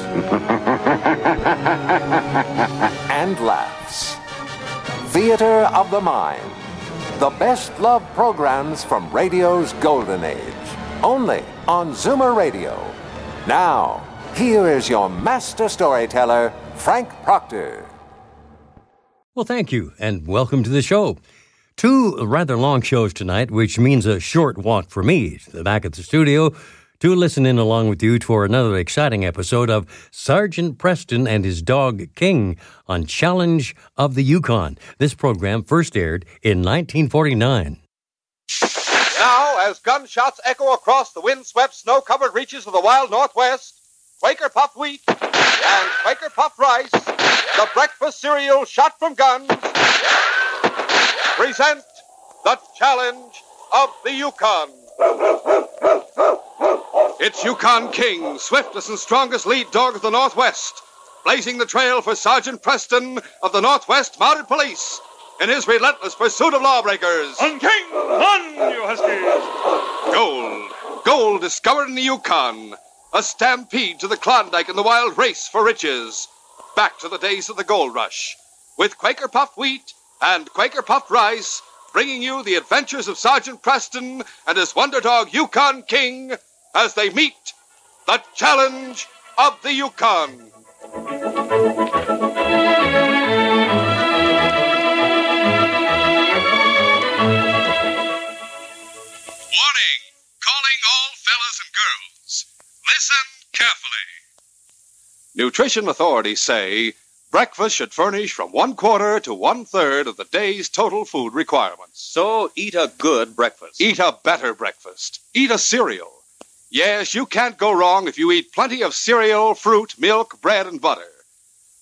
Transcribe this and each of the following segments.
and laughs. Theater of the Mind. The best love programs from radio's golden age. Only on Zoomer Radio. Now, here is your master storyteller, Frank Proctor. Well, thank you, and welcome to the show. Two rather long shows tonight, which means a short walk for me to the back of the studio to listen in along with you for another exciting episode of Sergeant Preston and his dog King on Challenge of the Yukon. This program first aired in 1949. Now, as gunshots echo across the wind-swept, snow-covered reaches of the wild Northwest, Quaker Puff wheat and Quaker Puff rice, the breakfast cereal shot from guns, present the challenge of the Yukon. It's Yukon King, swiftest and strongest lead dog of the Northwest, blazing the trail for Sergeant Preston of the Northwest Mounted Police in his relentless pursuit of lawbreakers. On King! On, you huskies! Gold. Gold discovered in the Yukon. A stampede to the Klondike in the wild race for riches. Back to the days of the gold rush. With Quaker puffed wheat and Quaker puffed rice, bringing you the adventures of Sergeant Preston and his wonder dog Yukon King as they meet the challenge of the Yukon. Warning! Calling all fellas and girls. Listen carefully. Nutrition authorities say breakfast should furnish from one quarter to one third of the day's total food requirements. So eat a good breakfast. Eat a better breakfast. Eat a cereal. Yes, you can't go wrong if you eat plenty of cereal, fruit, milk, bread, and butter.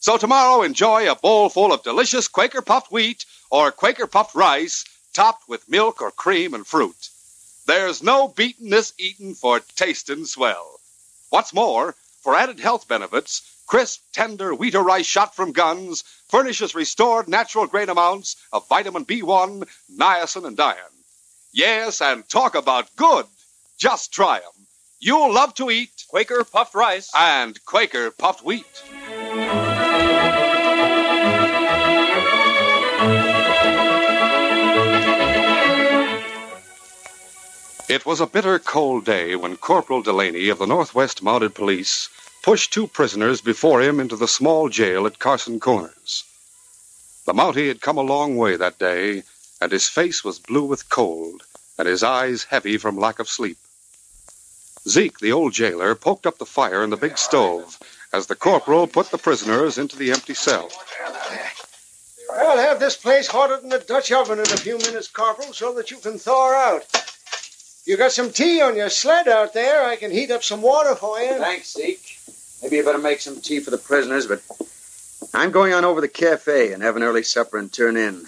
So tomorrow, enjoy a bowl full of delicious Quaker puffed wheat or Quaker puffed rice topped with milk or cream and fruit. There's no beatin' this eatin' for tastin' swell. What's more, for added health benefits, crisp, tender wheat or rice shot from guns furnishes restored natural grain amounts of vitamin B1, niacin, and iron. Yes, and talk about good. Just try try 'em. You'll love to eat Quaker puffed rice. and Quaker puffed wheat. It was a bitter cold day when Corporal Delaney of the Northwest Mounted Police pushed two prisoners before him into the small jail at Carson Corners. The Mountie had come a long way that day, and his face was blue with cold, and his eyes heavy from lack of sleep. Zeke, the old jailer, poked up the fire in the big stove as the corporal put the prisoners into the empty cell. I'll have this place hotter than a Dutch oven in a few minutes, Corporal, so that you can thaw out. You got some tea on your sled out there. I can heat up some water for you. Thanks, Zeke. Maybe you better make some tea for the prisoners, but I'm going on over to the cafe and have an early supper and turn in.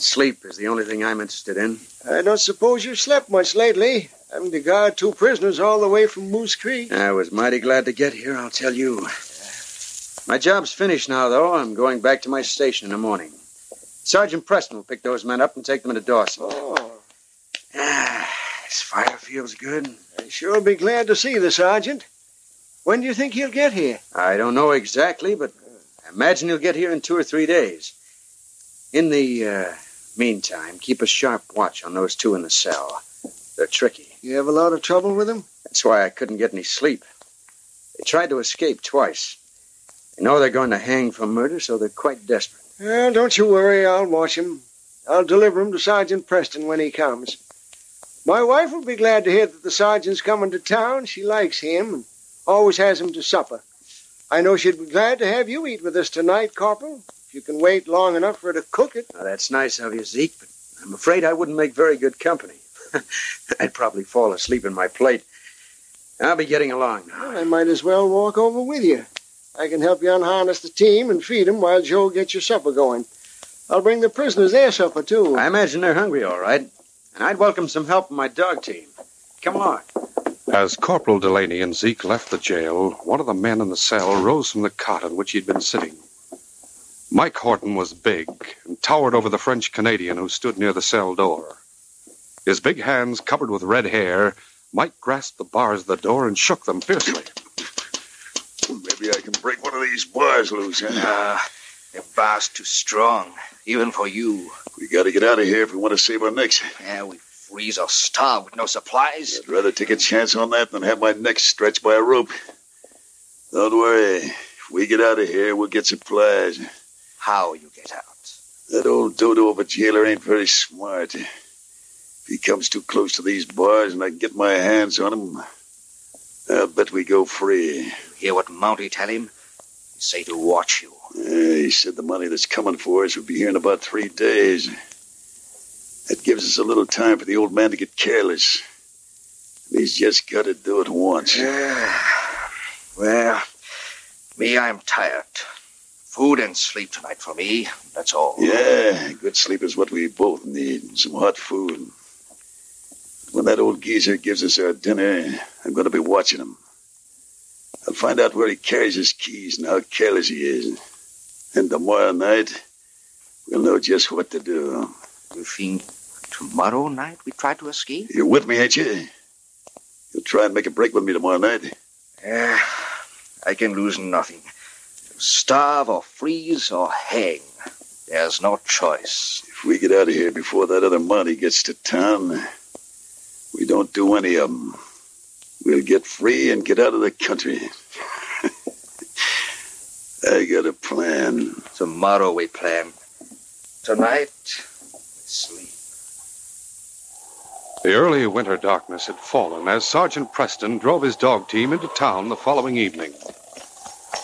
Sleep is the only thing I'm interested in. I don't suppose you've slept much lately, having to guard two prisoners all the way from Moose Creek. I was mighty glad to get here, I'll tell you. My job's finished now, though. I'm going back to my station in the morning. Sergeant Preston will pick those men up and take them to Dawson. Oh, Ah, this fire feels good. I sure be glad to see the sergeant. When do you think he'll get here? I don't know exactly, but I imagine he'll get here in two or three days. In the uh, meantime, keep a sharp watch on those two in the cell. They're tricky. You have a lot of trouble with them? That's why I couldn't get any sleep. They tried to escape twice. They know they're going to hang for murder, so they're quite desperate. Well, don't you worry. I'll watch him. I'll deliver him to Sergeant Preston when he comes. My wife will be glad to hear that the sergeant's coming to town. She likes him and always has him to supper. I know she'd be glad to have you eat with us tonight, Corporal. If you can wait long enough for her to cook it. Now, that's nice of you, Zeke, but I'm afraid I wouldn't make very good company. I'd probably fall asleep in my plate. I'll be getting along now. Well, I might as well walk over with you. I can help you unharness the team and feed 'em while Joe gets your supper going. I'll bring the prisoners their supper, too. I imagine they're hungry, all right. And I'd welcome some help from my dog team. Come along. As Corporal Delaney and Zeke left the jail, one of the men in the cell rose from the cot on which he'd been sitting. Mike Horton was big and towered over the French Canadian who stood near the cell door. His big hands covered with red hair, Mike grasped the bars of the door and shook them fiercely. Maybe I can break one of these bars loose, huh? Ah, the bar's too strong, even for you. We gotta get out of here if we want to save our necks. Yeah, we freeze or starve with no supplies. I'd rather take a chance on that than have my neck stretched by a rope. Don't worry. If we get out of here, we'll get supplies. How you get out? That old dodo of a jailer ain't very smart. If he comes too close to these bars and I can get my hands on him, I'll bet we go free. You hear what Mounty tell him? He say to watch you. Yeah, he said the money that's coming for us will be here in about three days. That gives us a little time for the old man to get careless. He's just got to do it once. Yeah. Well, me, I'm tired. Food and sleep tonight for me. That's all. Yeah, good sleep is what we both need. Some hot food. When that old geezer gives us our dinner, I'm going to be watching him. I'll find out where he carries his keys and how careless he is. And tomorrow night, we'll know just what to do. You think tomorrow night we try to escape? You're with me, ain't you? You'll try and make a break with me tomorrow night. Yeah, I can lose nothing. Starve or freeze or hang. There's no choice. If we get out of here before that other money gets to town, we don't do any of them. We'll get free and get out of the country. I got a plan. Tomorrow we plan. Tonight, we sleep. The early winter darkness had fallen as Sergeant Preston drove his dog team into town the following evening.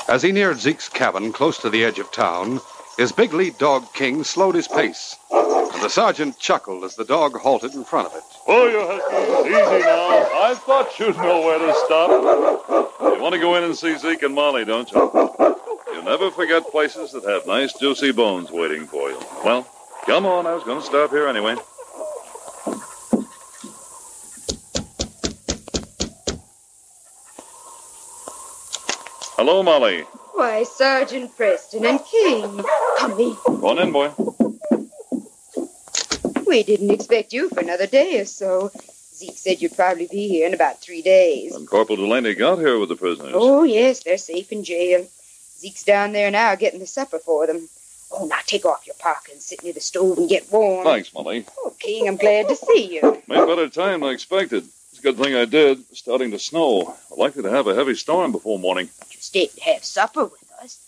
As he neared Zeke's cabin close to the edge of town, his big lead dog King slowed his pace, and the sergeant chuckled as the dog halted in front of it. Oh, you Huskies, easy now. I thought you'd know where to stop. You want to go in and see Zeke and Molly, don't you? You never forget places that have nice, juicy bones waiting for you. Well, come on. I was going to stop here anyway. Hello, Molly. Why, Sergeant Preston and King. Come in. Go on in, boy. We didn't expect you for another day or so. Zeke said you'd probably be here in about three days. And Corporal Delaney got here with the prisoners. Oh, yes, they're safe in jail. Zeke's down there now getting the supper for them. Oh, now take off your parka and sit near the stove and get warm. Thanks, Molly. Oh, King, I'm glad to see you. Made better time than I expected. Good thing I did. It's starting to snow. We're likely to have a heavy storm before morning. But you stay to have supper with us.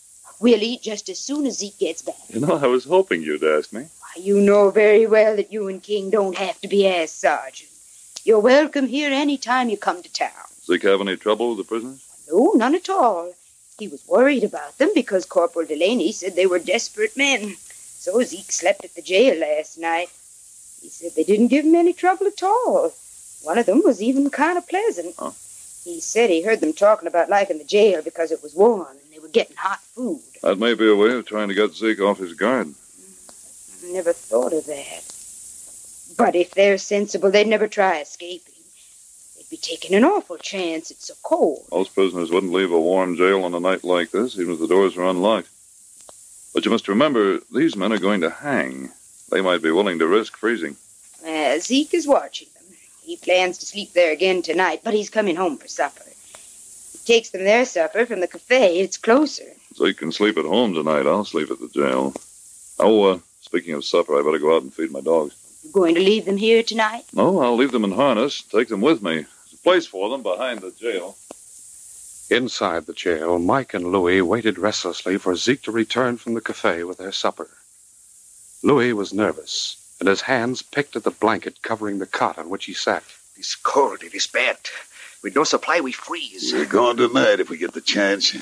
We'll eat just as soon as Zeke gets back. You know, I was hoping you'd ask me. Why, you know very well that you and King don't have to be asked, Sergeant. You're welcome here any time you come to town. Zeke have any trouble with the prisoners? No, none at all. He was worried about them because Corporal Delaney said they were desperate men. So Zeke slept at the jail last night. He said they didn't give him any trouble at all. One of them was even kind of pleasant. Oh. He said he heard them talking about liking the jail because it was warm and they were getting hot food. That may be a way of trying to get Zeke off his guard. I never thought of that. But if they're sensible, they'd never try escaping. They'd be taking an awful chance. It's so cold. Most prisoners wouldn't leave a warm jail on a night like this, even if the doors were unlocked. But you must remember, these men are going to hang. They might be willing to risk freezing. Uh, Zeke is watching. He plans to sleep there again tonight, but he's coming home for supper. He takes them their supper from the cafe. It's closer. Zeke can sleep at home tonight. I'll sleep at the jail. Oh, uh, speaking of supper, I better go out and feed my dogs. You going to leave them here tonight? No, I'll leave them in harness, take them with me. There's a place for them behind the jail. Inside the jail, Mike and Louis waited restlessly for Zeke to return from the cafe with their supper. Louis was nervous, and his hands picked at the blanket covering the cot on which he sat. It's cold. It is bad. With no supply, we freeze. We're going tonight if we get the chance.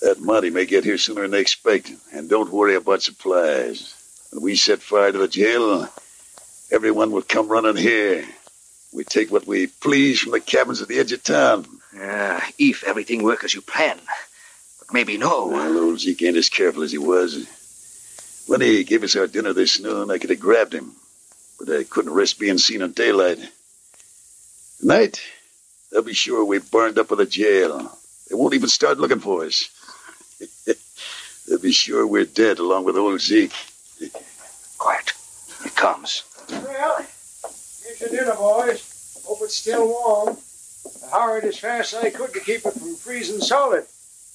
That Mountie may get here sooner than they expect, and don't worry about supplies. When we set fire to the jail, everyone will come running here. We take what we please from the cabins at the edge of town. Yeah, if everything works as you plan. But maybe no. Well, old Zeke ain't as careful as he was. When he gave us our dinner this noon, I could have grabbed him, but I couldn't risk being seen in daylight. Tonight, they'll be sure we burned up with the jail. They won't even start looking for us. they'll be sure we're dead along with old Zeke. Quiet. Here comes. Well, here's your dinner, boys. Hope it's still warm. I hurried as fast as I could to keep it from freezing solid.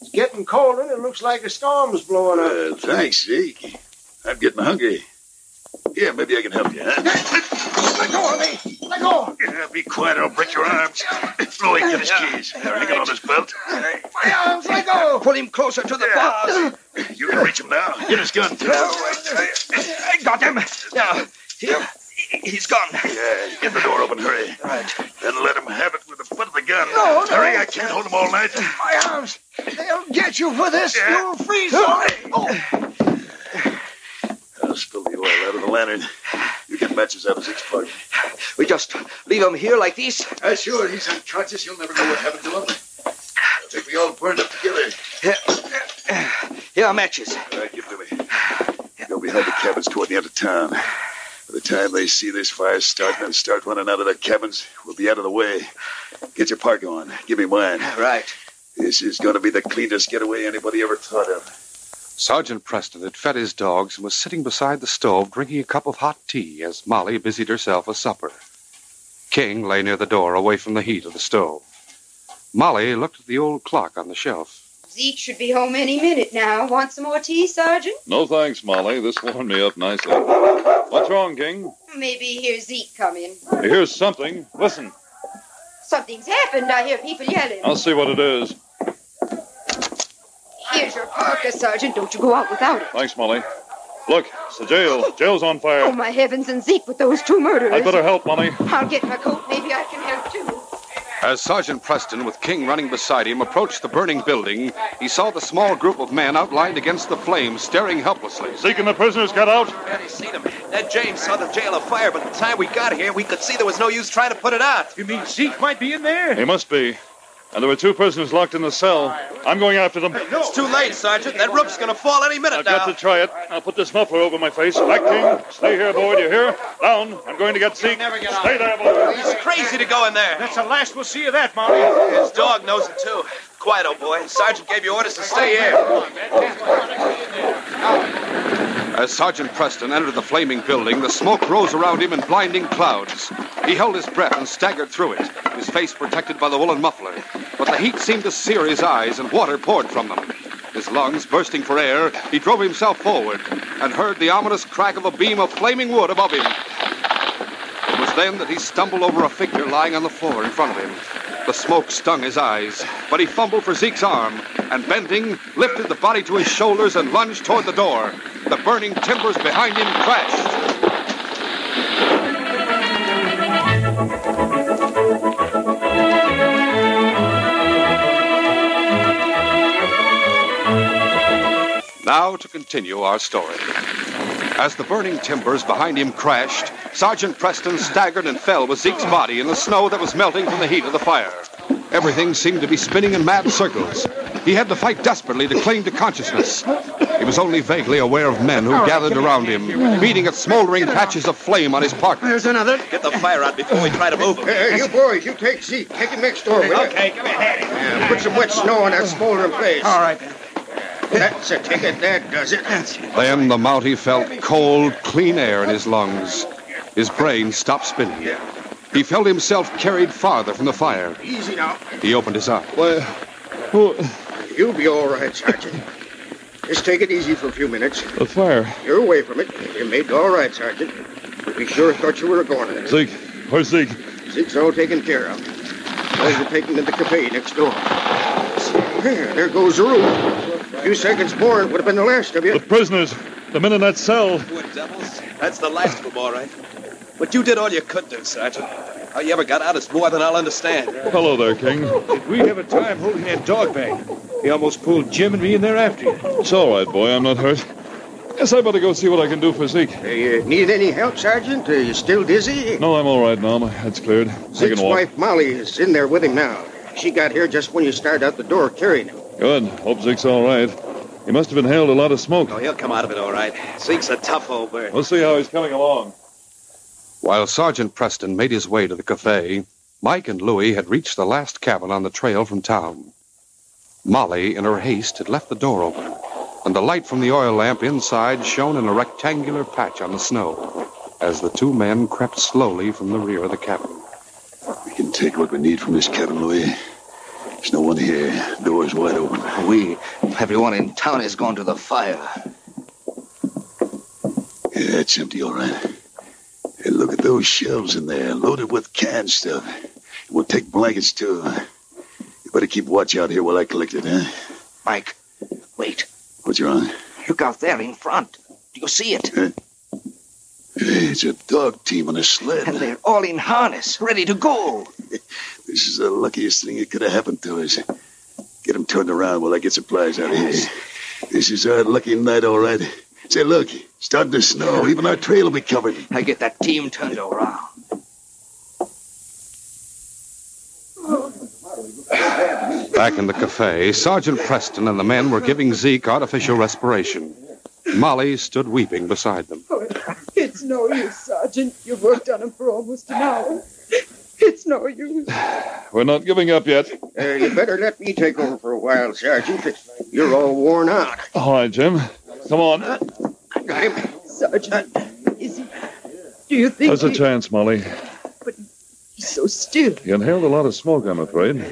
It's getting colder and it looks like a storm's blowing up. Well, thanks, Zeke. I'm getting hungry. Yeah, maybe I can help you, huh? Let go of me! Let go! Yeah, be quiet or I'll break your arms. Louis, get his keys. Hang it on his belt. My arms, let go! Pull him closer to the bars. You can reach him now. Get his gun, too. I got him. Now, here. He's gone. Yeah, get the door open, hurry. Right. Then let him have it with the butt of the gun. No, no. Hurry, I can't hold him all night. My arms! They'll get you for this! Yeah. You'll freeze on! Oh. I'll spill the oil out of the lantern. You get matches out of Zeke's party. We just leave him here like this. Uh, sure, he's unconscious. You'll never know what happened to him. I think we all burned up together. Here are matches. All right, give it to me. Go behind the cabins toward the end of town. By the time they see this fire starting and start running out of their cabins, we'll be out of the way. Get your park on. Give me mine. Right. This is going to be the cleanest getaway anybody ever thought of. Sergeant Preston had fed his dogs and was sitting beside the stove drinking a cup of hot tea as Molly busied herself with supper. King lay near the door away from the heat of the stove. Molly looked at the old clock on the shelf. Zeke should be home any minute now. Want some more tea, Sergeant? No thanks, Molly. This warmed me up nicely. What's wrong, King? Maybe hear Zeke come in. Here's something. Listen. Something's happened. I hear people yelling. I'll see what it is. Here's your parka, Sergeant. Don't you go out without it. Thanks, Molly. Look, it's the jail. Jail's on fire. Oh, my heavens, and Zeke with those two murderers. I'd better help, Molly. I'll get my coat. Maybe I can help too. As Sergeant Preston, with King running beside him, approached the burning building, he saw the small group of men outlined against the flames, staring helplessly. Zeke and the prisoners got out. Barely seen them. Ned James saw the jail afire, but by the time we got here, we could see there was no use trying to put it out. You mean Zeke might be in there? He must be. And there were two prisoners locked in the cell. I'm going after them. It's too late, Sergeant. That roof's gonna fall any minute I've now. got to try it. I'll put this muffler over my face. Back, King. Stay here, boy. Do you hear? Down. I'm going to get Zeke. Stay there, boy. He's crazy to go in there. That's the last we'll see of that, Molly. His dog knows it too. Quiet, old boy. Sergeant gave you orders to stay here. As Sergeant Preston entered the flaming building, the smoke rose around him in blinding clouds. He held his breath and staggered through it, his face protected by the woolen muffler. But the heat seemed to sear his eyes, and water poured from them. His lungs bursting for air, he drove himself forward and heard the ominous crack of a beam of flaming wood above him. It was then that he stumbled over a figure lying on the floor in front of him. The smoke stung his eyes, but he fumbled for Zeke's arm and, bending, lifted the body to his shoulders and lunged toward the door. The burning timbers behind him crashed. Now to continue our story. As the burning timbers behind him crashed, Sergeant Preston staggered and fell with Zeke's body in the snow that was melting from the heat of the fire. Everything seemed to be spinning in mad circles. He had to fight desperately to cling to consciousness. He was only vaguely aware of men who gathered around him, beating at smoldering patches of flame on his partner. There's another. Get the fire out before we try to move him. Hey, you boys, you take Zeke. Take him next door, will you? Okay, come me a hand. Yeah, put some wet snow on that smoldering place. All right, then. That's a ticket. That does it. Then the Mountie felt cold, clean air in his lungs. His brain stopped spinning. He felt himself carried farther from the fire. Easy now. He opened his eyes. Well, You'll be all right, Sergeant. Just take it easy for a few minutes. the fire. You're away from it. You're made all right, Sergeant. We sure thought you were going there. Zeke. Where's Zeke? Zeke's all taken care of. Boys are taken to the cafe next door. There, there goes the roof. A few seconds more, it would have been the last of you. The prisoners. The men in that cell. Poor devils. That's the last of them, all right. But you did all you could do, Sergeant. How you ever got out is more than I'll understand. Hello there, King. Did we have a time holding that dog bag. He almost pulled Jim and me in there after you. It's all right, boy. I'm not hurt. Guess I better go see what I can do for Zeke. Uh, you need any help, Sergeant? Are you still dizzy? No, I'm all right now. My head's cleared. I Zeke's wife, Molly, is in there with him now. She got here just when you started out the door carrying him. Good. Hope Zeke's all right. He must have inhaled a lot of smoke. Oh, he'll come out of it all right. Zeke's a tough old bird. We'll see how he's coming along. While Sergeant Preston made his way to the cafe, Mike and Louie had reached the last cabin on the trail from town. Molly, in her haste, had left the door open, and the light from the oil lamp inside shone in a rectangular patch on the snow as the two men crept slowly from the rear of the cabin. We can take what we need from this cabin, Louis. There's no one here. Door's wide open. We, everyone in town has gone to the fire. Yeah, it's empty, all right. Hey, look at those shelves in there, loaded with canned stuff. We'll take blankets, too. You better keep watch out here while I collect it, huh? Mike, wait. What's wrong? Look out there in front. Do you see it? Huh? Hey, it's a dog team on a sled. And they're all in harness, ready to go. This is the luckiest thing that could have happened to us. Get them turned around while I get supplies out of here. This is our lucky night, all right. Say, look, it's starting to snow. Even our trail will be covered. I get that team turned around. Back in the cafe, Sergeant Preston and the men were giving Zeke artificial respiration. Molly stood weeping beside them. It's no use, Sergeant. You've worked on him for almost an hour. It's no use. We're not giving up yet. Uh, you better let me take over for a while, Sergeant. You're all worn out. All right, Jim. Come on. I got him. Sergeant, is he... Do you think There's a he- chance, Molly. But he's so still. He inhaled a lot of smoke, I'm afraid.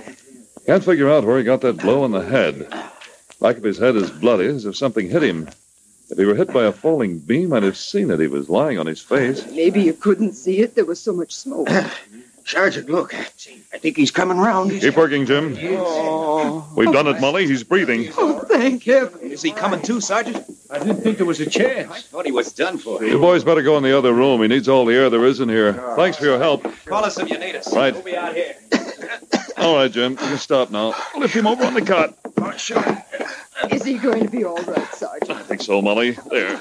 Can't figure out where he got that blow on the head. Back of his head is bloody, as if something hit him. If he were hit by a falling beam, I'd have seen it. He was lying on his face. Maybe you couldn't see it. There was so much smoke. Sergeant, look. I think he's coming round. Keep working, Jim. Oh. We've done it, Molly. He's breathing. Oh, thank heaven. Is he coming too, Sergeant? I didn't think there was a chance. I thought he was done for. You boys better go in the other room. He needs all the air there is in here. Thanks for your help. Call us if you need us. Right. We'll be out here. All right, Jim. You can stop now. Lift him over on the cot. Is he going to be all right, Sergeant? I think so, Molly. There.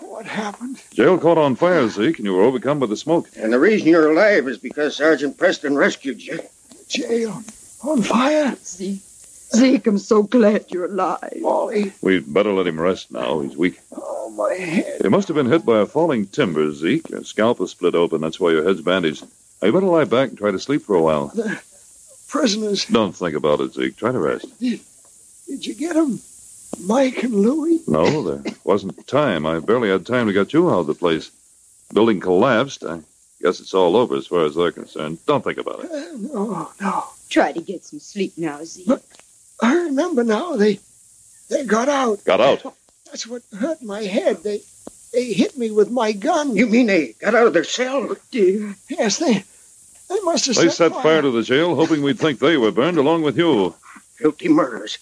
What happened? Jail caught on fire, Zeke, and you were overcome by the smoke. And the reason you're alive is because Sergeant Preston rescued you. Jail. On fire? Zeke, Zeke, I'm so glad you're alive. Molly. We'd better let him rest now. He's weak. Oh, my head. He must have been hit by a falling timber, Zeke. Your scalp is split open. That's why your head's bandaged. Now, you better lie back and try to sleep for a while. The Prisoners. Don't think about it, Zeke. Try to rest. Did, did you get them? Mike and Louie? No, there wasn't time. I barely had time to get you out of the place. Building collapsed. I guess it's all over as far as they're concerned. Don't think about it. Uh, no, no. Try to get some sleep now, Zeke. I remember now. They they got out. Got out. That's what hurt my head. They they hit me with my gun. You mean they got out of their cell? Oh, dear. Yes, they they must have They set, set fire to the jail, hoping we'd think they were burned along with you. Filthy murders.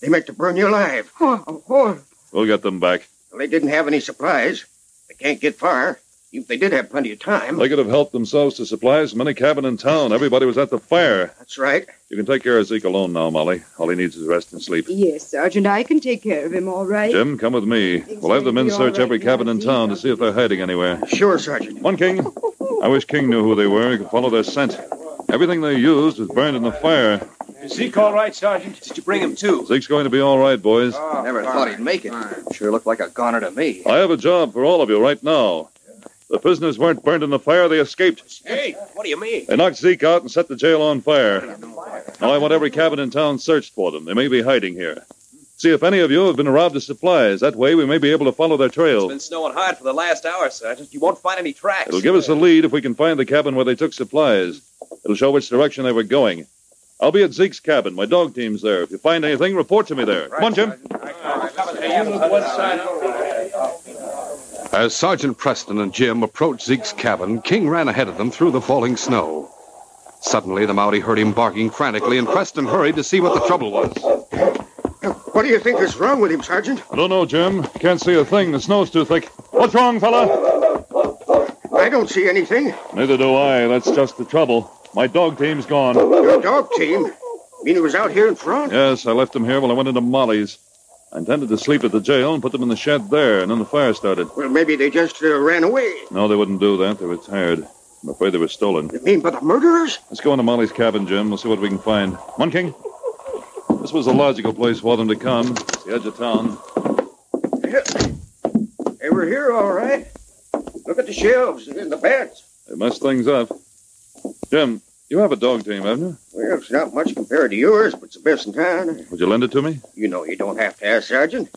They meant to burn you alive. Oh, horrible. We'll get them back. Well, they didn't have any supplies. They can't get far. If they did have plenty of time. They could have helped themselves to supplies from any cabin in town. Everybody was at the fire. That's right. You can take care of Zeke alone now, Molly. All he needs is rest and sleep. Yes, Sergeant, I can take care of him all right. Jim, come with me. We'll have the men be all search right every cabin in town to see if they're hiding anywhere. Sure, Sergeant. One King. I wish King knew who they were. He could follow their scent. Everything they used was burned in the fire. Is Zeke all right, Sergeant? Did you bring him too? Zeke's going to be all right, boys. Never thought he'd make it. Sure looked like a goner to me. I have a job for all of you right now. The prisoners weren't burned in the fire, they escaped. Hey, what do you mean? They knocked Zeke out and set the jail on fire. Now I want every cabin in town searched for them. They may be hiding here. See if any of you have been robbed of supplies. That way we may be able to follow their trail. It's been snowing hard for the last hour, Sergeant. You won't find any tracks. It'll give us a lead if we can find the cabin where they took supplies. It'll show which direction they were going. I'll be at Zeke's cabin. My dog team's there. If you find anything, report to me there. Come on, Jim. Hey, you look one side. As Sergeant Preston and Jim approached Zeke's cabin, King ran ahead of them through the falling snow. Suddenly, the Mountie heard him barking frantically, and Preston hurried to see what the trouble was. What do you think is wrong with him, Sergeant? I don't know, Jim. Can't see a thing. The snow's too thick. What's wrong, fella? I don't see anything. Neither do I. That's just the trouble. My dog team's gone. Your dog team? Mean he was out here in front? Yes, I left them here while I went into Molly's. I intended to sleep at the jail and put them in the shed there, and then the fire started. Well, maybe they just uh, ran away. No, they wouldn't do that. They were tired. I'm afraid they were stolen. You mean by the murderers? Let's go into Molly's cabin, Jim. We'll see what we can find. One King. This was a logical place for them to come. It's the edge of town. They were here, all right. Look at the shelves and the beds. They messed things up. Jim, you have a dog team, haven't you? Well, it's not much compared to yours, but it's the best in town. Would you lend it to me? You know you don't have to ask, Sergeant.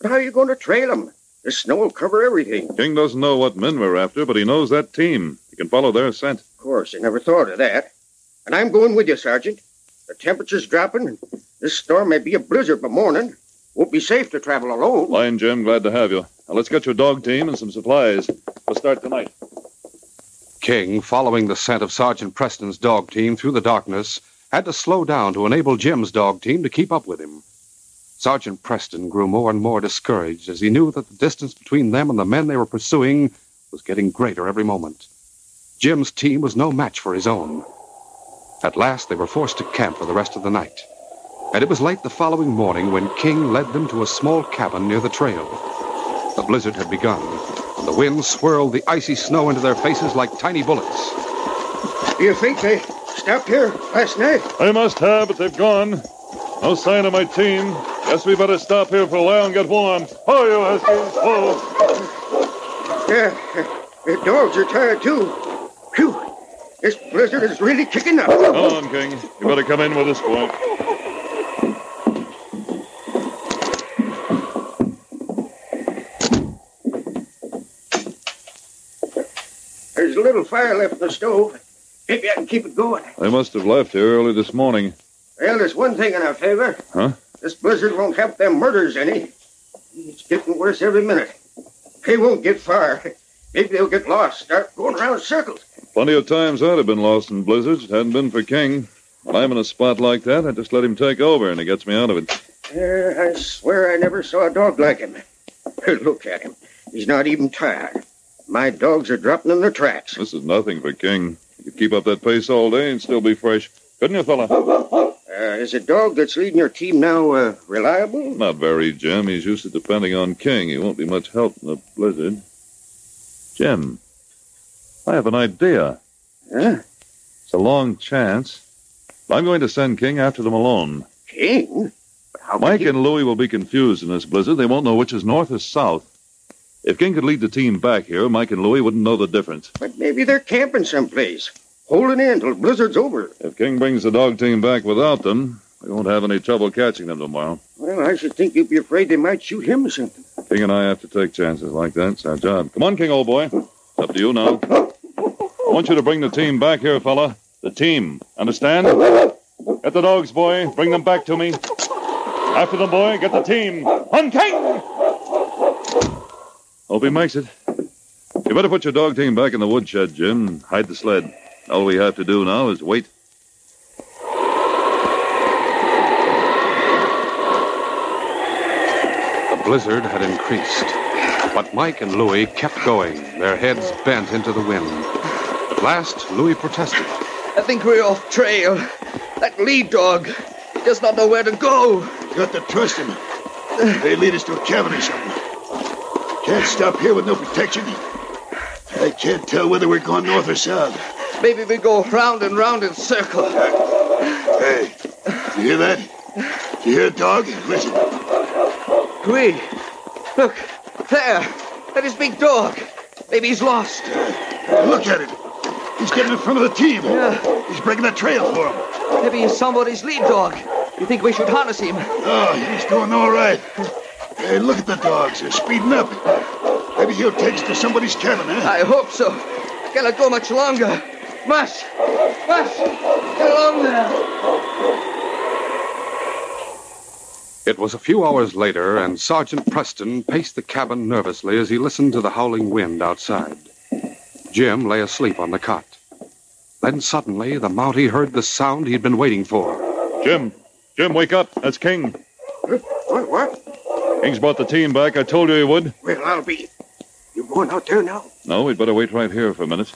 But how are you going to trail them? The snow will cover everything. King doesn't know what men we're after, but he knows that team. He can follow their scent. Of course, I never thought of that. And I'm going with you, Sergeant. The temperature's dropping, and this storm may be a blizzard by morning. Won't be safe to travel alone. Fine, Jim. Glad to have you. Now let's get your dog team and some supplies. We'll start tonight. King, following the scent of Sergeant Preston's dog team through the darkness, had to slow down to enable Jim's dog team to keep up with him. Sergeant Preston grew more and more discouraged as he knew that the distance between them and the men they were pursuing was getting greater every moment. Jim's team was no match for his own. At last, they were forced to camp for the rest of the night. And it was late the following morning when King led them to a small cabin near the trail. The blizzard had begun, and the wind swirled the icy snow into their faces like tiny bullets. Do you think they stopped here last night? They must have, but they've gone. No sign of my team. Guess we better stop here for a while and get warm. Oh, you Huskies. Oh. Yeah, the dogs are tired too. Phew, this blizzard is really kicking up. Come on, King. You better come in with us, boy. There's a little fire left in the stove. Maybe I can keep it going. They must have left here early this morning. Well, there's one thing in our favor. Huh? This blizzard won't help them murders any. It's getting worse every minute. They won't get far. Maybe they'll get lost, start going around in circles. Plenty of times I'd have been lost in blizzards. It hadn't been for King. When I'm in a spot like that, I just let him take over, and he gets me out of it. Uh, I swear I never saw a dog like him. Look at him. He's not even tired. My dogs are dropping in their tracks. This is nothing for King. He could keep up that pace all day and still be fresh. Couldn't you, fella? Uh, is the dog that's leading your team now uh, reliable? Not very, Jim. He's used to depending on King. He won't be much help in a blizzard. Jim, I have an idea. Huh? It's a long chance. I'm going to send King after them alone. King? How Mike he... and Louie will be confused in this blizzard. They won't know which is north or south. If King could lead the team back here, Mike and Louie wouldn't know the difference. But maybe they're camping someplace, holding in till blizzard's over. If King brings the dog team back without them, we won't have any trouble catching them tomorrow. Well, I should think you'd be afraid they might shoot him or something. King and I have to take chances like that. It's our job. Come on, King, old boy. It's up to you now. I want you to bring the team back here, fella. The team. Understand? Get the dogs, boy. Bring them back to me. After them, boy. Get the team. On King! Hope he makes it. You better put your dog team back in the woodshed, Jim. Hide the sled. All we have to do now is wait. The blizzard had increased, but Mike and Louie kept going, their heads bent into the wind. At last, Louie protested. I think we're off trail. That lead dog he does not know where to go. Got to trust him. They lead us to a cabin or something. Can't stop here with no protection. I can't tell whether we're going north or south. Maybe we go round and round in circle. Hey, you hear that? You hear a dog? Listen. We. Look, there. That is big dog. Maybe he's lost. Look at him. He's getting in front of the team. Yeah. He's breaking the trail for him. Maybe he's somebody's lead dog. You think we should harness him? Oh, he's doing all right. Hey, look at the dogs. They're speeding up. Maybe he'll take us to somebody's cabin, eh? I hope so. Cannot go much longer. Mush! Mush! Get along there! It was a few hours later, and Sergeant Preston paced the cabin nervously as he listened to the howling wind outside. Jim lay asleep on the cot. Then suddenly, the Mountie heard the sound he'd been waiting for. Jim! Jim, wake up. That's King. What? What? King's brought the team back. I told you he would. Well, I'll be. You going out there now? No, we'd better wait right here for a minute.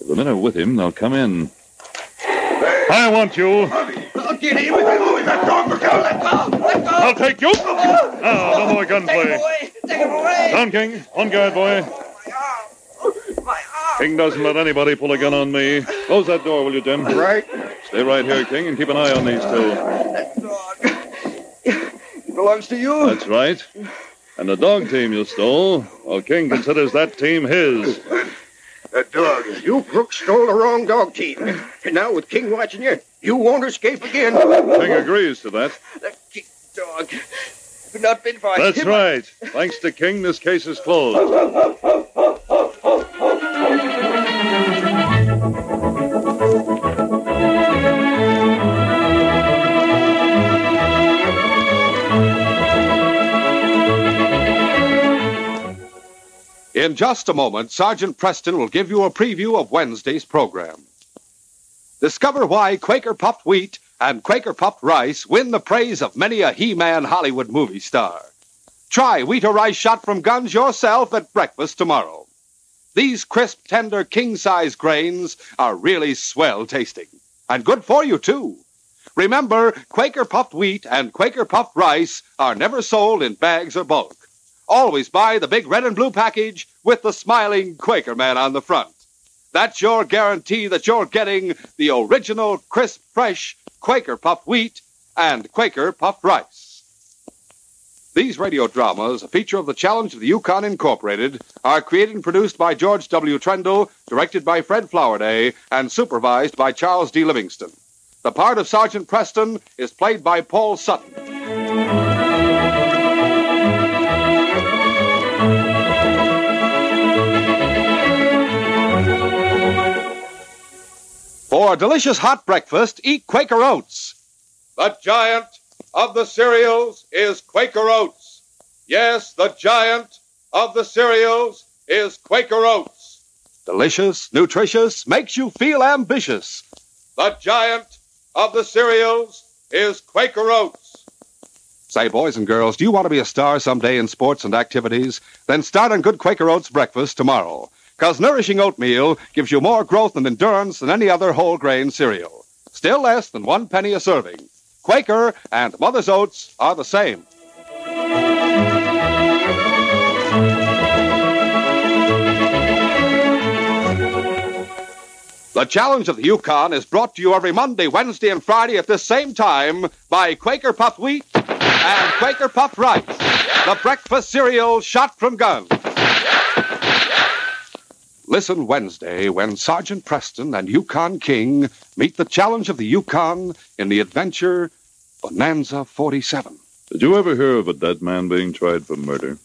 If the men are with him, they'll come in. I want you. I'll get him. Let go. Let go. Let go. I'll take you. Now, no more gunplay. Take him away. Take him away. Down, King. On guard, boy. My arm! My arm! King doesn't let anybody pull a gun on me. Close that door, will you, Jim? Right. Stay right here, King, and keep an eye on these two. It belongs to you. That's right. And the dog team you stole, well, King considers that team his. That dog. You crooks stole the wrong dog team. And now with King watching you, you won't escape again. King agrees to that. That King dog. If it not been for That's him, right. Thanks to King, this case is closed. In just a moment, Sergeant Preston will give you a preview of Wednesday's program. Discover why Quaker puffed wheat and Quaker puffed rice win the praise of many a He Man Hollywood movie star. Try wheat or rice shot from guns yourself at breakfast tomorrow. These crisp, tender, king size grains are really swell tasting. And good for you, too. Remember, Quaker puffed wheat and Quaker puffed rice are never sold in bags or bulk. Always buy the big red and blue package with the smiling Quaker man on the front. That's your guarantee that you're getting the original, crisp, fresh Quaker puffed wheat and Quaker puffed rice. These radio dramas, a feature of the Challenge of the Yukon Incorporated, are created and produced by George W. Trendle, directed by Fred Flowerday, and supervised by Charles D. Livingston. The part of Sergeant Preston is played by Paul Sutton. For a delicious hot breakfast, eat Quaker Oats. The giant of the cereals is Quaker Oats. Yes, the giant of the cereals is Quaker Oats. Delicious, nutritious, makes you feel ambitious. The giant of the cereals is Quaker Oats. Say, boys and girls, do you want to be a star someday in sports and activities? Then start on good Quaker Oats breakfast tomorrow. Because nourishing oatmeal gives you more growth and endurance than any other whole grain cereal. Still less than one penny a serving. Quaker and Mother's Oats are the same. The Challenge of the Yukon is brought to you every Monday, Wednesday, and Friday at this same time by Quaker Puff Wheat and Quaker Puff Rice, the breakfast cereal shot from guns. Listen Wednesday when Sergeant Preston and Yukon King meet the challenge of the Yukon in the adventure Bonanza 47. Did you ever hear of a dead man being tried for murder?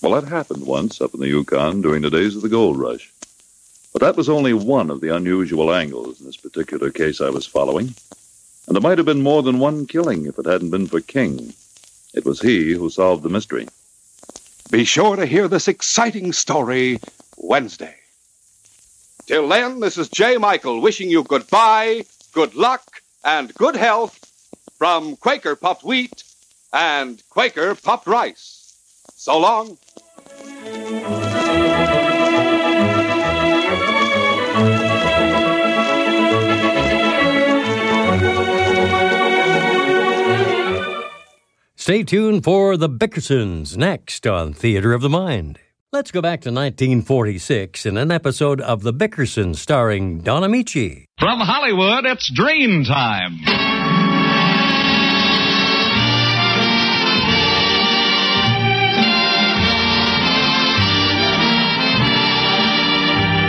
Well, that happened once up in the Yukon during the days of the gold rush. But that was only one of the unusual angles in this particular case I was following. And there might have been more than one killing if it hadn't been for King. It was he who solved the mystery. Be sure to hear this exciting story Wednesday. Till then, this is Jay Michael wishing you goodbye, good luck, and good health from Quaker Puffed Wheat and Quaker Puffed Rice. So long. Stay tuned for The Bickersons next on Theater of the Mind. Let's go back to 1946 in an episode of The Bickersons starring Don Ameche. From Hollywood, it's Drene Time.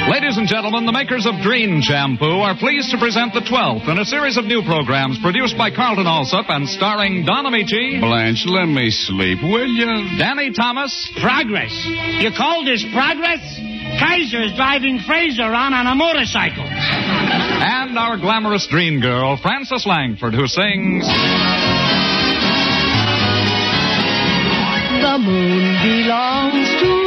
Ladies and gentlemen, the makers of Drene Shampoo are pleased to present the 12th in a series of new programs produced by Carlton Alsop and starring Don Ameche. Blanche, let me sleep, will you? Danny Thomas. Progress. You call this progress? Kaiser is driving Frazer around on a motorcycle. And our glamorous dream girl, Frances Langford, who sings. The moon belongs to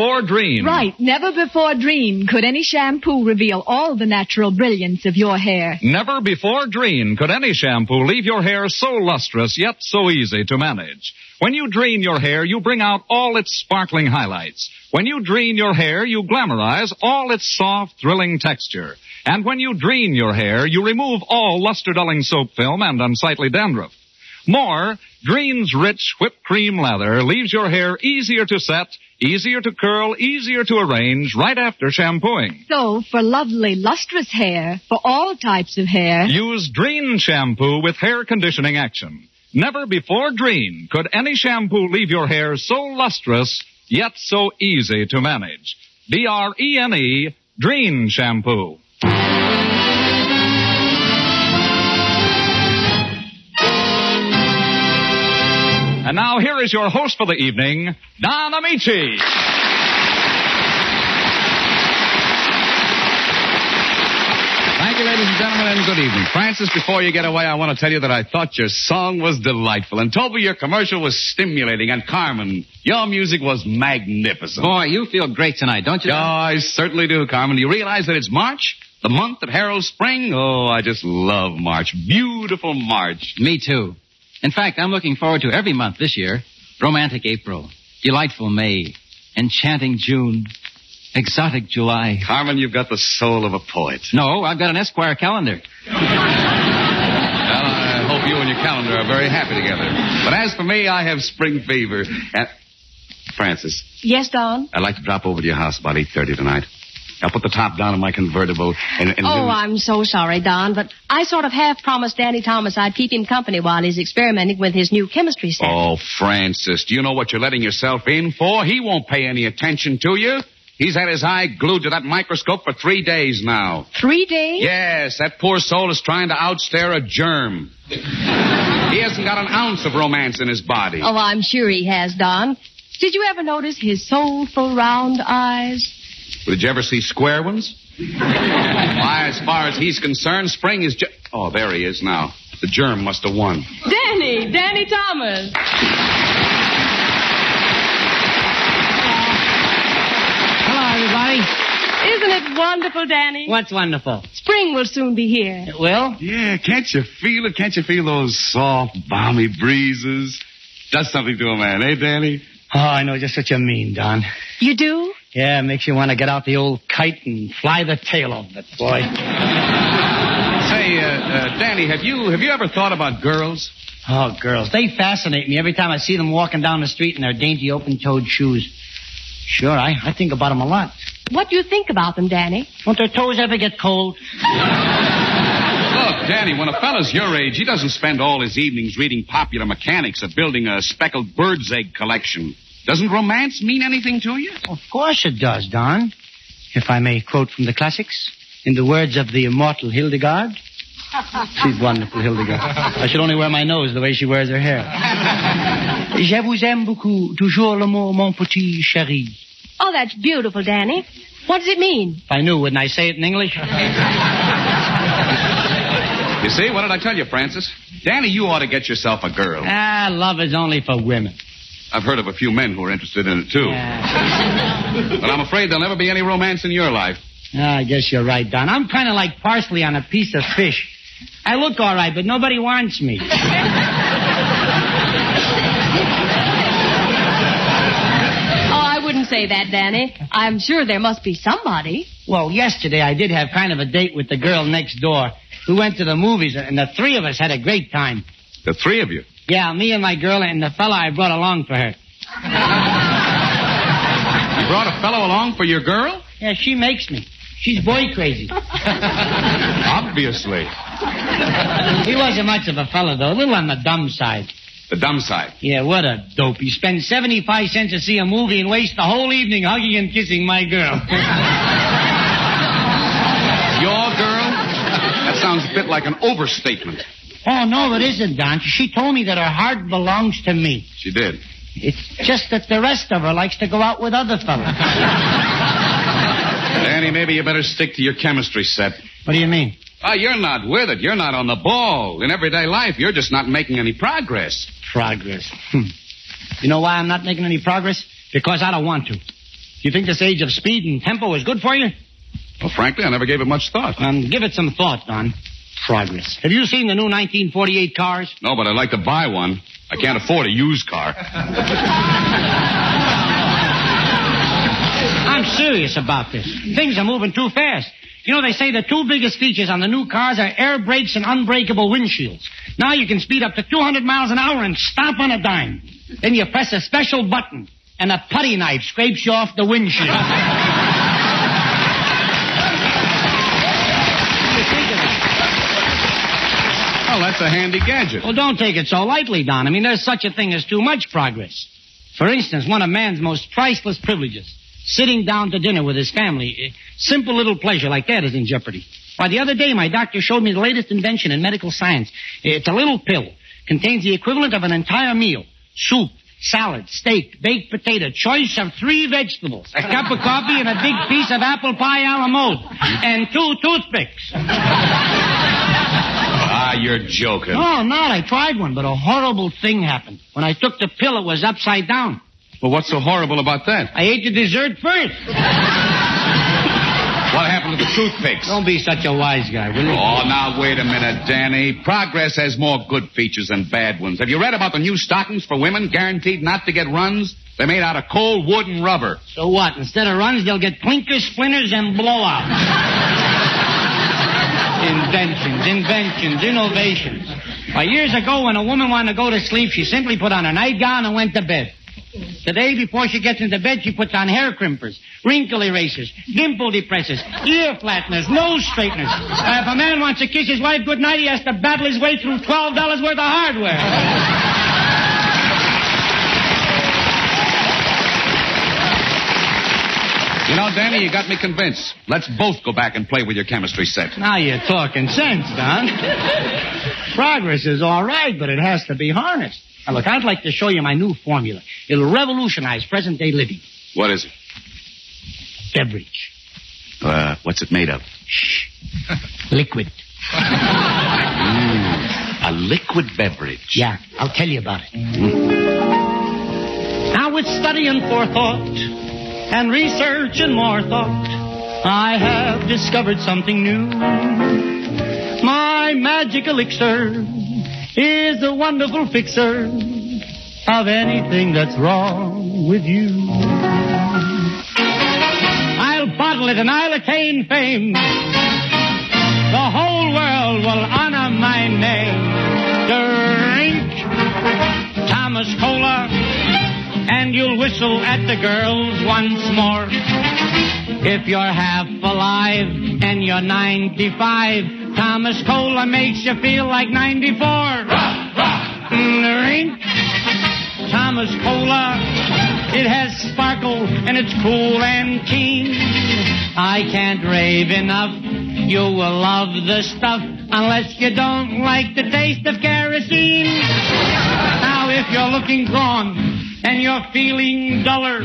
before Drene. Right. Never before Drene could any shampoo reveal all the natural brilliance of your hair. Never before Drene could any shampoo leave your hair so lustrous yet so easy to manage. When you Drene your hair, you bring out all its sparkling highlights. When you Drene your hair, you glamorize all its soft, thrilling texture. And when you Drene your hair, you remove all luster-dulling soap film and unsightly dandruff. More, Drene's rich whipped cream lather leaves your hair easier to set, easier to curl, easier to arrange right after shampooing. So, for lovely, lustrous hair, for all types of hair, Use Drene shampoo with hair conditioning action. Never before Drene could any shampoo leave your hair so lustrous, yet so easy to manage. D-R-E-N-E, Drene shampoo. And now here is your host for the evening, Don Ameche. Thank you, ladies and gentlemen, and good evening. Frances, before you get away, I want to tell you that I thought your song was delightful. And Toby, your commercial was stimulating. And Carmen, your music was magnificent. Boy, you feel great tonight, don't you? Oh, I certainly do, Carmen. Do you realize that it's March? The month that heralds spring? Oh, I just love March. Beautiful March. Me too. In fact, I'm looking forward to every month this year. Romantic April, delightful May, enchanting June, exotic July. Carmen, you've got the soul of a poet. No, I've got an Esquire calendar. Well, I hope you and your calendar are very happy together. But as for me, I have spring fever. And Frances, Yes, Don? I'd like to drop over to your house about 8.30 tonight. I'll put the top down on my convertible and... and Oh, I'm so sorry, Don, but I sort of half promised Danny Thomas I'd keep him company while he's experimenting with his new chemistry set. Oh, Frances, do you know what you're letting yourself in for? He won't pay any attention to you. He's had his eye glued to that microscope for three days now. Three days? Yes, that poor soul is trying to outstare a germ. he hasn't got an ounce of romance in his body. Oh, I'm sure he has, Don. Did you ever notice his soulful round eyes? Did you ever see square ones? Why, as far as he's concerned, spring is just. Oh, there he is now. The germ must have won. Danny, Danny Thomas. Hello, everybody. Isn't it wonderful, Danny? What's wonderful? Spring will soon be here. It will? Yeah, can't you feel it? Can't you feel those soft, balmy breezes? Does something to a man, eh, Danny? Oh, I know just what you mean, Don. You do? Yeah, it makes you want to get out the old kite and fly the tail off it, boy. Say, uh, uh, Danny, have you have you ever thought about girls? Oh, girls. They fascinate me every time I see them walking down the street in their dainty open-toed shoes. Sure, I, I think about them a lot. What do you think about them, Danny? Won't their toes ever get cold? Look, Danny, when a fella's your age, he doesn't spend all his evenings reading popular mechanics or building a speckled bird's egg collection. Doesn't romance mean anything to you? Of course it does, Don. If I may quote from the classics, in the words of the immortal Hildegarde. She's wonderful, Hildegarde. I should only wear my nose the way she wears her hair. Je vous aime beaucoup, toujours l'amour, mon petit chéri. Oh, that's beautiful, Danny. What does it mean? If I knew, wouldn't I say it in English? You see, what did I tell you, Frances? Danny, you ought to get yourself a girl. ah, love is only for women. I've heard of a few men who are interested in it, too. but I'm afraid there'll never be any romance in your life. Ah, I guess you're right, Don. I'm kind of like parsley on a piece of fish. I look all right, but nobody wants me. Oh, I wouldn't say that, Danny. I'm sure there must be somebody. Well, yesterday I did have kind of a date with the girl next door. We went to the movies, and the three of us had a great time. The three of you. Yeah, me and my girl and the fella I brought along for her. You brought a fellow along for your girl? Yeah, she makes me. She's boy crazy. Obviously. he wasn't much of a fella, though. A little on the dumb side. The dumb side. Yeah, what a dope. He spends 75 cents to see a movie and waste the whole evening hugging and kissing my girl. Your girl? That sounds a bit like an overstatement. Oh, no, it isn't, Don. She told me that her heart belongs to me. She did. It's just that the rest of her likes to go out with other fellas. Danny, maybe you better stick to your chemistry set. What do you mean? Oh, you're not with it. You're not on the ball. In everyday life, you're just not making any progress. Progress. Hmm. You know why I'm not making any progress? Because I don't want to. Do you think this age of speed and tempo is good for you? Well, frankly, I never gave it much thought. Um, give it some thought, Don. Progress. Have you seen the new 1948 cars? No, but I'd like to buy one. I can't afford a used car. I'm serious about this. Things are moving too fast. You know, they say the two biggest features on the new cars are air brakes and unbreakable windshields. Now you can speed up to 200 miles an hour and stop on a dime. Then you press a special button, and a putty knife scrapes you off the windshield. Well, that's a handy gadget. Well, don't take it so lightly, Don. I mean, there's such a thing as too much progress. For instance, one of man's most priceless privileges, sitting down to dinner with his family. A simple little pleasure like that is in jeopardy. Why, the other day, my doctor showed me the latest invention in medical science. It's a little pill. Contains the equivalent of an entire meal. Soup, salad, steak, baked potato, choice of three vegetables, a cup of coffee, and a big piece of apple pie a la mode, and two toothpicks. Ah, you're joking. No, I'm not. I tried one, but a horrible thing happened. When I took the pill, it was upside down. Well, what's so horrible about that? I ate the dessert first. What happened to the toothpicks? Don't be such a wise guy, will you? Oh, now wait a minute, Danny. Progress has more good features than bad ones. Have you read about the new stockings for women guaranteed not to get runs? They're made out of cold wood and rubber. So what? Instead of runs, they'll get clinkers, splinters, and blowouts. Inventions, inventions, innovations. Why, years ago, when a woman wanted to go to sleep, she simply put on her nightgown and went to bed. Today, before she gets into bed, she puts on hair crimpers, wrinkle erasers, dimple depressors, ear flatteners, nose straighteners. Uh, if a man wants to kiss his wife goodnight, he has to battle his way through $12 worth of hardware. You know, Danny, you got me convinced. Let's both go back and play with your chemistry set. Now you're talking sense, Don. Progress is all right, but it has to be harnessed. Now, look, I'd like to show you my new formula. It'll revolutionize present day living. What is it? Beverage. Uh, what's it made of? Shh. Liquid. Mm, a liquid beverage. Yeah, I'll tell you about it. Now, with study and forethought, and research and more thought, I have discovered something new. My magic elixir is a wonderful fixer of anything that's wrong with you. I'll bottle it and I'll attain fame. The whole world will honor my name. Drink Thomas Cola, and you'll whistle at the girls once more. If you're half alive and you're 95, Thomas Cola makes you feel like 94. Mm, Drink Thomas Cola. It has sparkle and it's cool and keen. I can't rave enough. You will love the stuff unless you don't like the taste of kerosene. Now, if you're looking drawn and you're feeling duller,